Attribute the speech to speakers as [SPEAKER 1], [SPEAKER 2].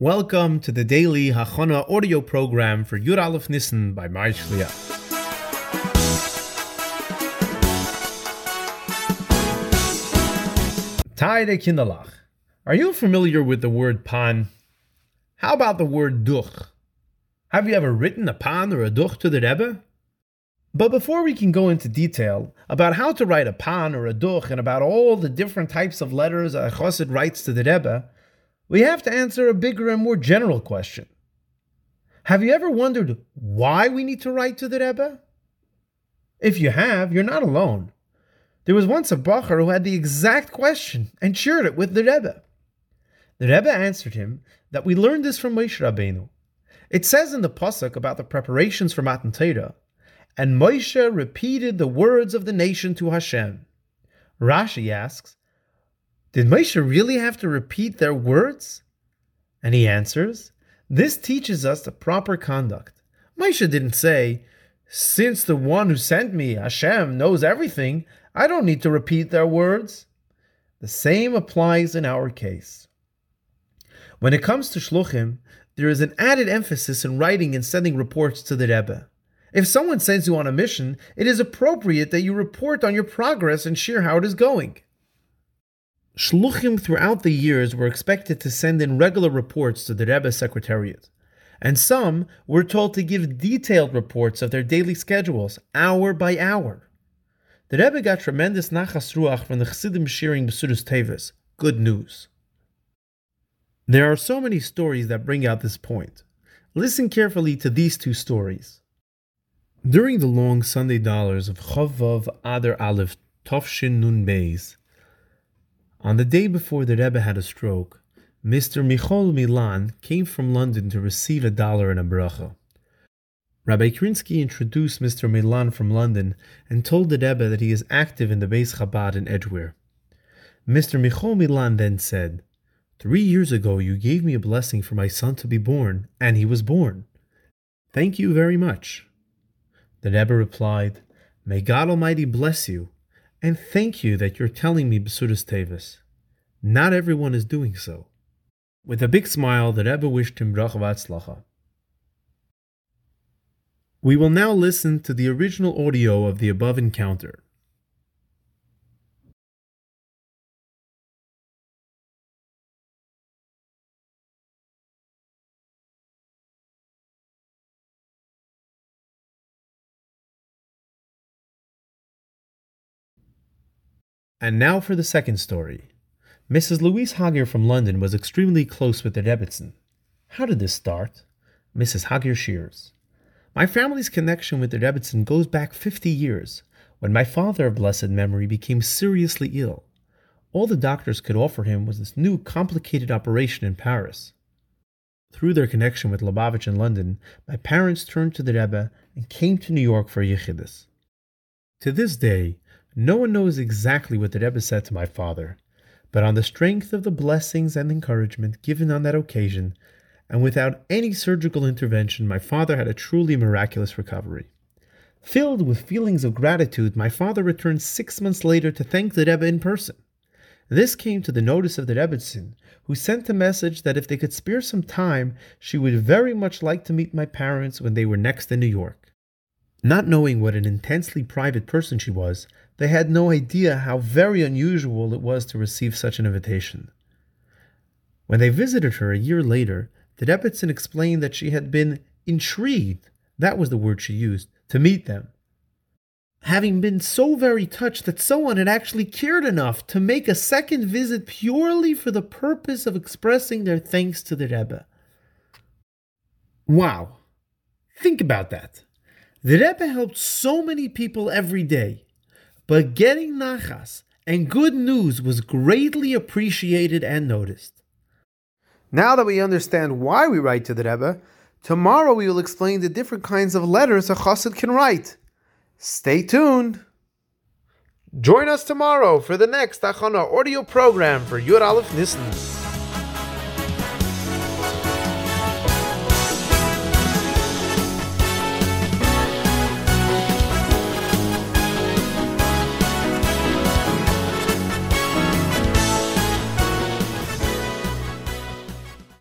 [SPEAKER 1] Welcome to the daily Hachana audio program for Yud Aleph Nissen by Mar Shliach. Tayere Kinderlach. Are you familiar with the word pan? How about the word duch? Have you ever written a pan or a duch to the Rebbe? But before we can go into detail about how to write a pan or a duch and about all the different types of letters a chassid writes to the Rebbe, we have to answer a bigger and more general question. Have you ever wondered why we need to write to the Rebbe? If you have, you're not alone. There was once a Bacher who had the exact question and shared it with the Rebbe. The Rebbe answered him that we learned this from Moshe Rabbeinu. It says in the pasuk about the preparations for Matan Torah, and Moshe repeated the words of the nation to Hashem. Rashi asks, did Moshe really have to repeat their words? And he answers, This teaches us the proper conduct. Moshe didn't say, Since the one who sent me, Hashem, knows everything, I don't need to repeat their words. The same applies in our case. When it comes to shluchim, there is an added emphasis in writing and sending reports to the Rebbe. If someone sends you on a mission, it is appropriate that you report on your progress and share how it is going. Shluchim throughout the years were expected to send in regular reports to the Rebbe's Secretariat, and some were told to give detailed reports of their daily schedules, hour by hour. The Rebbe got tremendous nachas ruach from the Chassidim sharing Besuros Tovos, good news. There are so many stories that bring out this point. Listen carefully to these two stories. During the long Sunday dollars of Chof Vov Adar Aleph Tof Shin Nun Beis, on the day before the Rebbe had a stroke, Mr. Michal Milan came from London to receive a dollar and a bracha. Rabbi Krinsky introduced Mr. Milan from London and told the Rebbe that he is active in the Beis Chabad in Edgware. Mr. Michal Milan then said, Three years ago you gave me a blessing for my son to be born, and he was born. Thank you very much. The Rebbe replied, May God Almighty bless you and thank you that you're telling me Besuros Tovos. Not everyone is doing so. With a big smile, the Rebbe wished him bracha v'atzlacha. We will now listen to the original audio of the above encounter. And now for the second story. Mrs. Louise Hager from London was extremely close with the Rebbitzin. How did this start? Mrs. Hager Shears. My family's connection with the Rebbitzin goes back 50 years, when my father of blessed memory became seriously ill. All the doctors could offer him was this new complicated operation in Paris. Through their connection with Lubavitch in London, my parents turned to the Rebbe and came to New York for Yechidus. To this day, no one knows exactly what the Rebbe said to my father, but on the strength of the blessings and encouragement given on that occasion, and without any surgical intervention, my father had a truly miraculous recovery. Filled with feelings of gratitude, my father returned six months later to thank the Rebbe in person. This came to the notice of the Rebbitzin, who sent a message that if they could spare some time, she would very much like to meet my parents when they were next in New York. Not knowing what an intensely private person she was, they had no idea how very unusual it was to receive such an invitation. When they visited her a year later, the Rebbitzin explained that she had been intrigued, that was the word she used, to meet them. Having been so very touched that someone had actually cared enough to make a second visit purely for the purpose of expressing their thanks to the Rebbe. Wow. Think about that. The Rebbe helped so many people every day but getting nachas and good news was greatly appreciated and noticed. Now that we understand why we write to the Rebbe, tomorrow we will explain the different kinds of letters a chassid can write. Stay tuned. Join us tomorrow for the next Achana audio program for Yud Aleph Nissen.